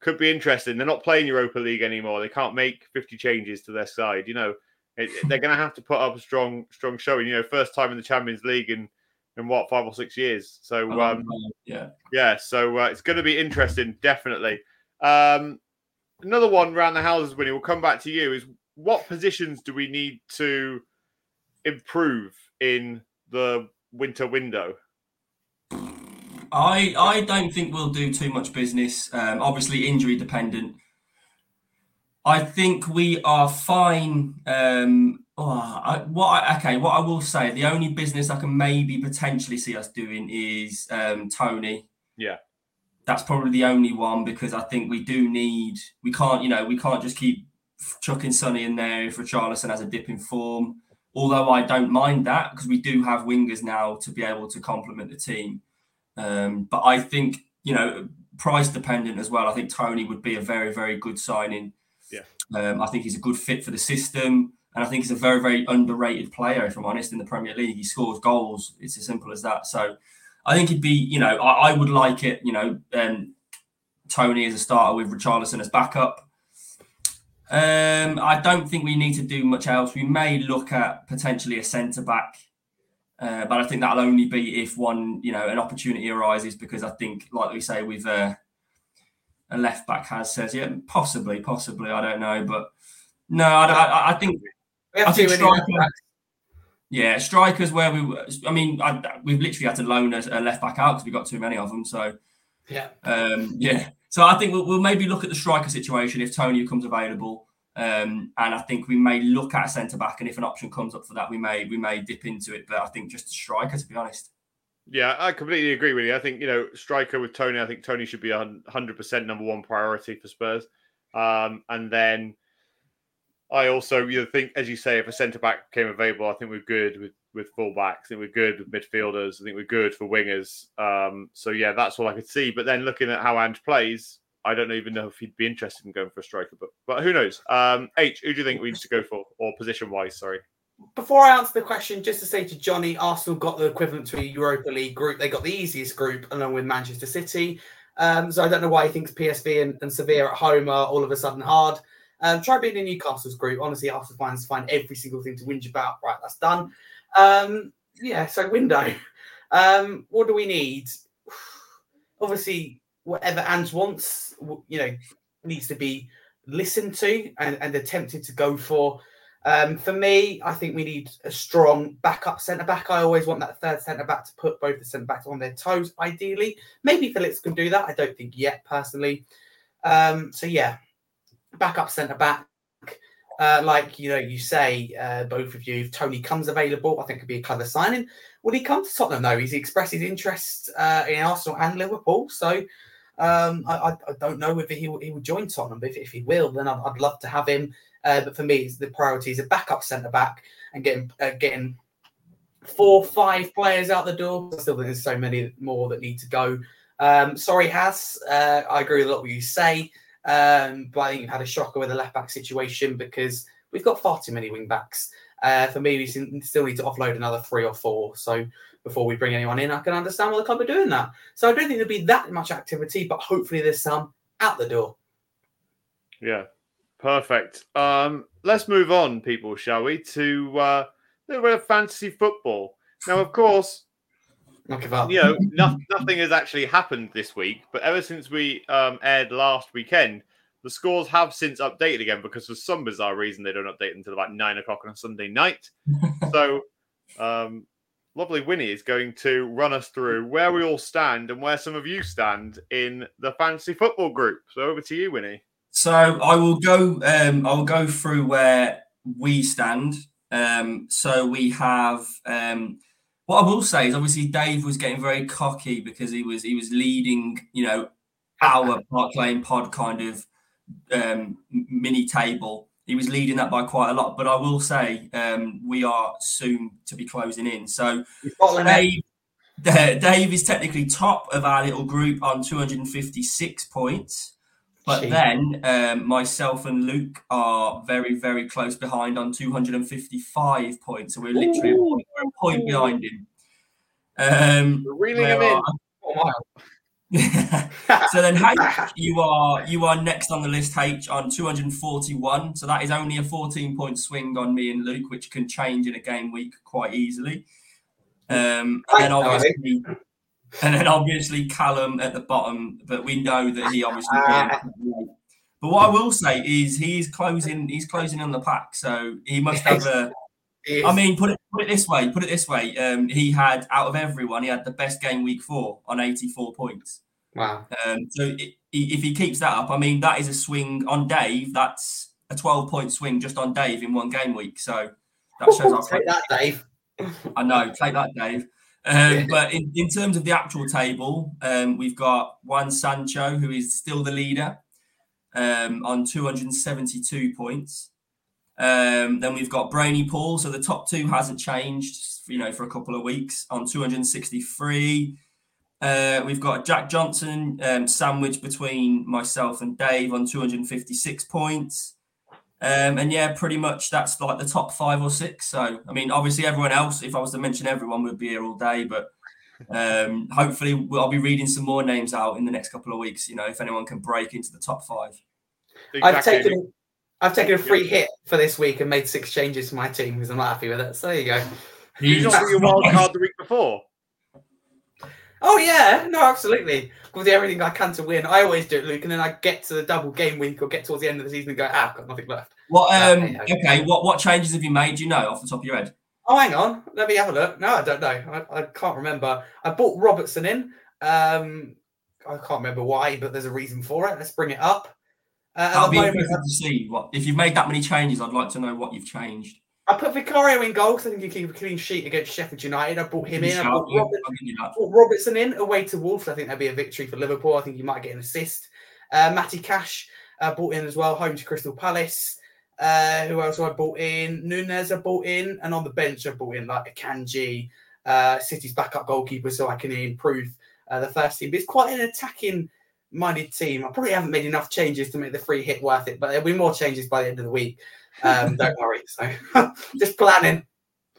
could be interesting. They're not playing Europa League anymore. They can't make 50 changes to their side. You know, it, they're going to have to put up a strong strong showing. You know, first time in the Champions League in in what five or six years. So um, yeah. yeah, so uh, it's going to be interesting, definitely. Um, another one around the houses, Wynnie, we'll come back to you. Is what positions do we need to improve in the winter window? I I don't think we'll do too much business. Um, obviously, injury dependent. I think we are fine. Um, oh, I, what I, okay? What I will say, the only business I can maybe potentially see us doing is um, Toney. Yeah. that's probably the only one because I think we do need. We can't, you know, we can't just keep chucking Sonny in there if Richarlison has a dip in form. Although I don't mind that because we do have wingers now to be able to complement the team. Um, but I think, you know, price dependent as well. I think Toney would be a very, very good signing. Yeah. Um, I think he's a good fit for the system. And I think he's a very, very underrated player, if I'm honest, in the Premier League. He scores goals. It's as simple as that. So I think he'd be, you know, I, I would like it, you know, um, Toney as a starter with Richarlison as backup. Um, I don't think we need to do much else. We may look at potentially a centre back, uh, but I think that'll only be if one, you know, an opportunity arises. Because I think, like we say, with uh, a left back has says, yeah, possibly, possibly, I don't know, but no, I, I, I think We have I think striker- yeah, strikers where we, were- I mean, I, we've literally had to loan a, a left back out because we got too many of them. So Yeah. um, yeah, so I think we'll, we'll maybe look at the striker situation if Toney becomes available, um, and I think we may look at a centre back, and if an option comes up for that, we may we may dip into it. But I think just striker, to be honest. Yeah, I completely agree with you. I think you know, striker with Toney. I think Toney should be hundred percent number one priority for Spurs. Um, and then I also you know, think, as you say, if a centre back came available, I think we're good with with fullbacks. I think we're good with midfielders. I think we're good for wingers. Um, so yeah, that's all I could see. But then looking at how Ange plays, I don't even know if he'd be interested in going for a striker. But but who knows? Um, H, who do you think we need to go for, or position wise? Sorry. Before I answer the question, just to say to Johnny, Arsenal got the equivalent to a Europa League group. They got the easiest group along with Manchester City. Um, so I don't know why he thinks PSV and, and Sevilla at home are all of a sudden hard. Um, try being in Newcastle's group. Honestly, Arsenal fans find every single thing to whinge about. Right, that's done. Um, yeah, so window. Um, what do we need? obviously, whatever Ange wants, you know, needs to be listened to and, and attempted to go for. Um, for me, I think we need a strong backup centre back. I always want that third centre back to put both the centre backs on their toes, ideally. Maybe Phillips can do that. I don't think yet, personally. Um, so, yeah, backup centre back. Uh, like you know, you say uh, both of you. If Toney comes available, I think could be a clever signing. Will he come to Tottenham though? He's expressed his interest uh, in Arsenal and Liverpool, so um, I, I, don't know whether he will, he will join Tottenham. But if, if he will, then I'd, I'd love to have him. Uh, but for me, the priority is a backup centre back and getting uh, getting four, five players out the door. I still think there's so many more that need to go. Um, sorry, Has. Uh, I agree with a lot what you say. Um, but I think you've had a shocker with the left back situation because we've got far too many wing backs. Uh, for me, we still need to offload another three or four. So before we bring anyone in, I can understand why the club are doing that. So I don't think there'll be that much activity, but hopefully there's some out the door. Yeah, perfect. Um, let's move on, people, shall we, to uh, a little bit of fantasy football. Now, of course, Give up. you know, no, nothing has actually happened this week, but ever since we um, aired last weekend, the scores have since updated again because for some bizarre reason they don't update until about nine o'clock on a Sunday night. [LAUGHS] so, um, lovely Wynnie is going to run us through where we all stand and where some of you stand in the fantasy football group. So, over to you, Wynnie. So I will go. Um, I will go through where we stand. Um, so we have. Um, what I will say is, obviously, Dave was getting very cocky because he was he was leading. You know, our Park Lane Pod kind of um, mini table. He was leading that by quite a lot. But I will say, um, we are soon to be closing in. So You've got Lynette. Dave, [LAUGHS] Dave is technically top of our little group on 256 points. But Gee. then um, myself and Luke are very, very close behind on 255 points. So we're literally a point, we're a point behind him. Um, We're reeling where him in. are- Oh, [LAUGHS] [LAUGHS] so then H, you are you are next on the list H on 241. So that is only a 14 point swing on me and Luke, which can change in a game week quite easily. Um, and then obviously, and then obviously Kallum at the bottom, but we know that he obviously. Ah. But what I will say is he's closing. He's closing on the pack, so he must have a. [LAUGHS] It I mean, put it put it this way. Put it this way. Um, he had out of everyone, he had the best game week four on 84 points. wow. Um, so i- i- if he keeps that up, I mean, that is a swing on Dave. That's a 12 point swing just on Dave in one game week. So that shows [LAUGHS] how Take that, Dave. I know, take that, Dave. Um, But in, in terms of the actual table, um, we've got Juan Sancho, who is still the leader um, on 272 points. Um, then we've got Brainy Paul. So the top two hasn't changed, you know, for a couple of weeks on 263. Uh, we've got Jack Johnson um, sandwiched between myself and Dave on 256 points. Um, and yeah, pretty much that's like the top five or six. So, I mean, obviously, everyone else, if I was to mention everyone, would be here all day. But um, hopefully, I'll be reading some more names out in the next couple of weeks. You know, if anyone can break into the top five. I've taken I've taken a free hit for this week and made six changes to my team because I'm not happy with it. So there you go. You not do your wild card the week before? Oh yeah, no, absolutely. With the everything I can to win, I always do it, Luke, and then I get to the double game week or get towards the end of the season and go, ah, I've got nothing left. What? Um, Okay, okay. What? What changes have you made? Do you know off the top of your head? Oh, hang on, let me have a look. No, I don't know. I, I can't remember. I bought Robertson in. Um, I can't remember why, but there's a reason for it. Let's bring it up. Uh, I'll be interested to see what if you've made that many changes. I'd like to know what you've changed. I put Vicario in goal because I think he keep a clean sheet against Sheffield United. I brought him in. I brought Robert, you that. Put Robertson in away to Wolves. I think that'd be a victory for Liverpool. I think he might get an assist. Uh, Matty Cash uh, bought in as well, home to Crystal Palace. Uh, who else have I bought in? Nunez I bought in, and on the bench I bought in like a Kanji, uh, City's backup goalkeeper, so I can improve uh, the first team. But it's quite an attacking minded team. I probably haven't made enough changes to make the free hit worth it, but there'll be more changes by the end of the week. Um, don't worry. So [LAUGHS] just planning.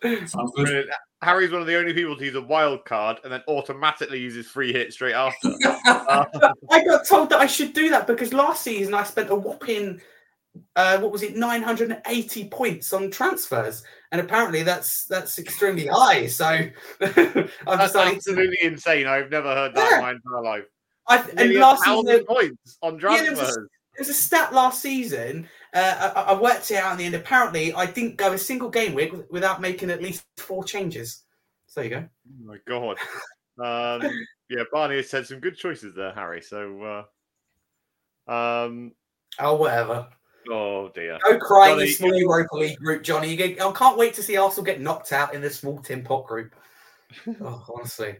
Sounds good. Brilliant. Harry's one of the only people to use a wild card and then automatically uses free hit straight after. Uh, [LAUGHS] I got told that I should do that because last season I spent a whopping, uh, what was it, 980 points on transfers, and apparently that's that's extremely high. So [LAUGHS] I've that's decided. To, absolutely insane. I've never heard that in my entire life. I, and last season, points on Yeah, there was a- transfers. There was a stat last season. Uh, I, I worked it out in the end. Apparently, I didn't go a single game week without making at least four changes. So there you go. Oh my god. Um, [LAUGHS] yeah, Barney has said some good choices there, Harry. So, uh, um, Oh, whatever. oh dear. Go cry in Johnny, your small you- Europa League group, Johnny. You get, I can't wait to see Arsenal get knocked out in the small Tim Pot group. [LAUGHS] Oh, honestly.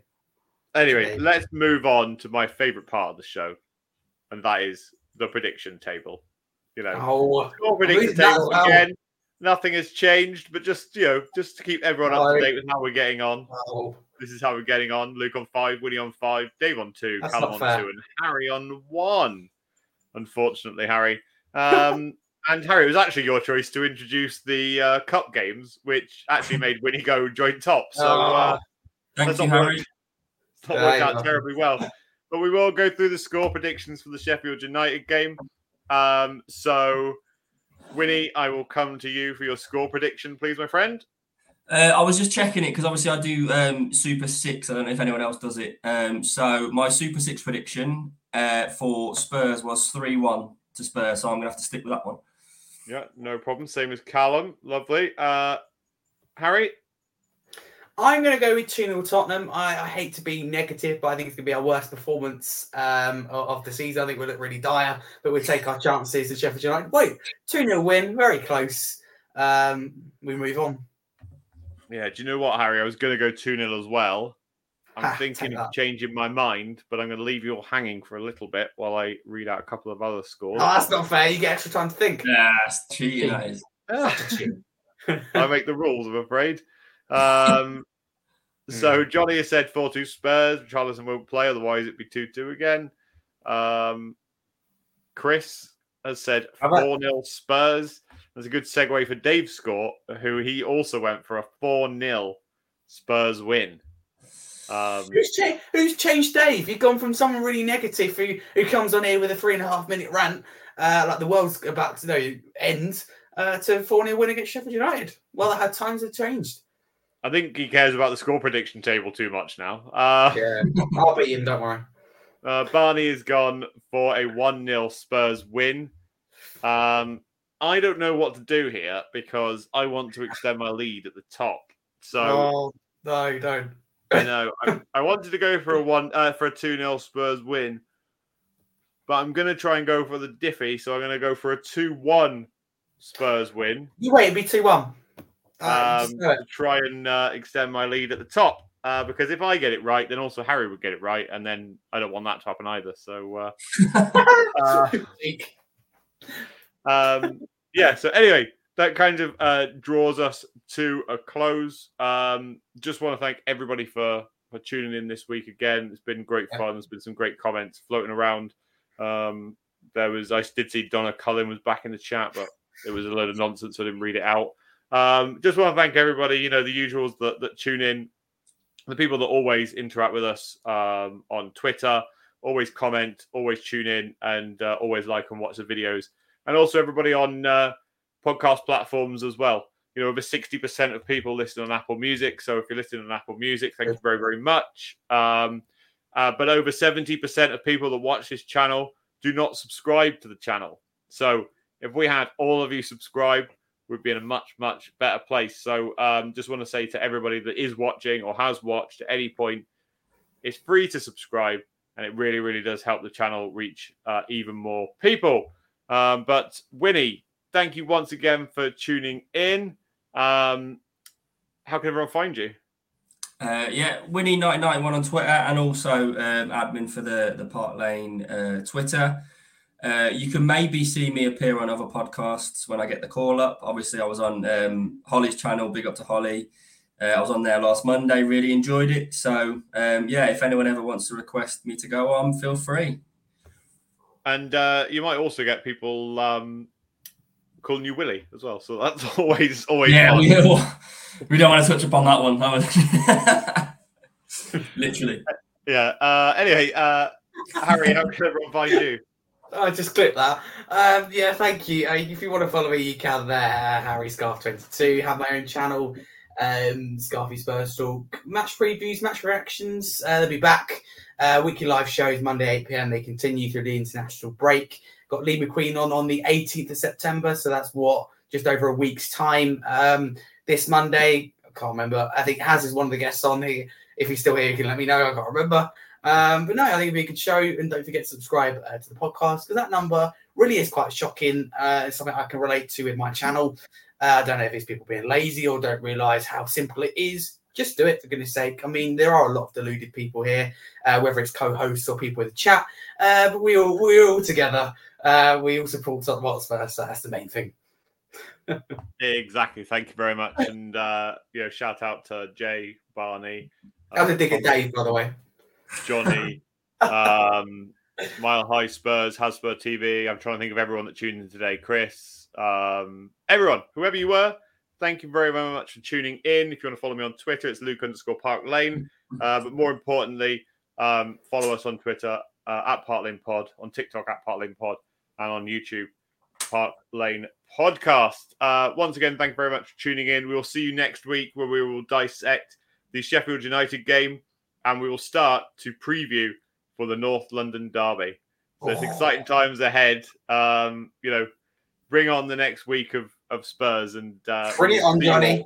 Anyway, let's move on to my favorite part of the show, and that is the prediction table. You know, Oh, score prediction table as well. again. Nothing has changed, but just you know, just to keep everyone up to date with how we're getting on. oh. This is how we're getting on. Luke on five, Willie on five, Dave on two, That's Kallum on fair. two, and Harry on one. Unfortunately, Harry. Um, [LAUGHS] and Harry, it was actually your choice to introduce the uh, cup games, which actually made Wynnie go joint top. So uh, Thank that's you, not Harry. worked, not worked out terribly well. But we will go through the score predictions for the Sheffield United game. Um, so, Wynnie, I will come to you for your score prediction, please, my friend. Uh, I was just checking it because obviously I do um, Super Six. I don't know if anyone else does it. Um, so my Super Six prediction uh, for Spurs was three-one to Spurs. So I'm gonna have to stick with that one. Yeah, no problem. Same as Kallum. Lovely. Uh, Harry? I'm going to go with 2 0 Tottenham. I, I hate to be negative, but I think it's going to be our worst performance um, of, of the season. I think we'll look really dire, but we'll take our chances at Sheffield United. Wait, 2 0 win, very close. Um, we move on. Yeah, do you know what, Harry? I was going to go 2 0 as well. I'm Ha, thinking of changing my mind, but I'm going to leave you all hanging for a little bit while I read out a couple of other scores. Oh, that's not fair. You get extra time to think. Yeah, that's cheating. That is. I make the rules, I'm afraid. Um, [LAUGHS] so Johnny has said 4 2 Spurs. Charlison won't play, otherwise it'd be 2 2 again. Um, Chris has said 4 0 Spurs. That's a good segue for Dave's score, who he also went for a 4 0 Spurs win. Um, Who's, cha- who's changed Dave? You've gone from someone really negative who, who comes on here with a three and a half minute rant, uh, like the world's about to know, end, uh, to 4 0 win against Sheffield United. Well, how times have changed. I think he cares about the score prediction table too much now. Uh, Yeah, I'll beat him, don't worry. Uh, Barney has gone for a 1 0 Spurs win. Um, I don't know what to do here because I want to extend my lead at the top. So oh, no, you don't. I know I, I wanted to go for a one uh, for a 2 0 Spurs win, but I'm going to try and go for the diffy. So I'm going to go for a 2 1 Spurs win You wait, it'd be 2 1. Um, to try and uh, extend my lead at the top. Uh, because if I get it right, then also Harry would get it right, and then I don't want that to happen either. So uh, [LAUGHS] uh, um, yeah. So anyway, that kind of uh, draws us to a close. Um, just want to thank everybody for for tuning in this week again. It's been great fun. There's been some great comments floating around. Um, there was I did see Donna Cullen was back in the chat, but it was a load of nonsense. So I didn't read it out. Um, just want to thank everybody. You know the usuals that that tune in, the people that always interact with us um, on Twitter, always comment, always tune in, and uh, always like and watch the videos and also everybody on uh, podcast platforms as well. You know, over 60% of people listen on Apple Music. So if you're listening on Apple Music, thank you very, very much. Um, uh, but over 70% of people that watch this channel do not subscribe to the channel. So if we had all of you subscribe, we'd be in a much, much better place. So um, just want to say to everybody that is watching or has watched at any point, it's free to subscribe and it really, really does help the channel reach uh, even more people. Um, but Wynnie, thank you once again for tuning in. Um, how can everyone find you? Uh, yeah, Winnie1991 on Twitter and also um, admin for the, the Park Lane uh, Twitter. Uh, you can maybe see me appear on other podcasts when I get the call up. Obviously, I was on um, Holly's channel. Big up to Holly. Uh, I was on there last Monday. Really enjoyed it. So, um, yeah, if anyone ever wants to request me to go on, feel free. And uh, you might also get people um, calling you Willie as well. So that's [LAUGHS] always, always Yeah, fun. we, we don't want to touch upon that one. That was [LAUGHS] literally. Yeah. Uh, anyway, uh, Harry, how can everyone find you? I just clipped that. Um, yeah, thank you. Uh, if you want to follow me, you can there. Harry Scarf 22 Have my own channel um, Scarfy Spurs talk, match previews, match reactions. Uh, they'll be back. Uh, weekly live shows Monday 8 pm. They continue through the international break. Got Lee McQueen on on the 18th of September, so that's what just over a week's time. Um, this Monday, I can't remember. I think Haz is one of the guests on here. If he's still here, you can let me know. I can't remember. Um, but no, I think it'd be a good show. And don't forget to subscribe uh, to the podcast because that number really is quite shocking. Uh, it's something I can relate to with my channel. Uh, I don't know if it's people being lazy or don't realize how simple it is. Just do it for goodness sake. I mean, there are a lot of deluded people here, uh, whether it's co-hosts or people in the chat. Uh, but we all we're all together. Uh, we all support Tottenham Hotspur, so that's the main thing. [LAUGHS] exactly. Thank you very much, and uh, you know, shout out to Jay Barney. Uh, Other digger Dave, by the way. Johnny, [LAUGHS] um, Mile High Spurs, Hotspur TV. I'm trying to think of everyone that tuned in today. Chris, um, everyone, whoever you were, thank you very, very much for tuning in. If you want to follow me on Twitter, it's Luke underscore Park Lane. Uh, but more importantly, um, follow us on Twitter uh, at Park Lane Pod, on TikTok at Park Lane Pod, and on YouTube, Park Lane Podcast. Uh, once again, thank you very much for tuning in. We will see you next week where we will dissect the Sheffield United game and we will start to preview for the North London Derby. So it's Oh. exciting times ahead. Um, you know, bring on the next week of, of Spurs and uh, Bring it on, you Johnny.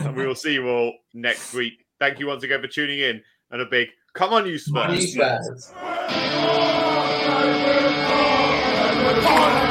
and we will see you all next week. Thank you once again for tuning in, and a big come on, you Spurs! Spurs. Come on,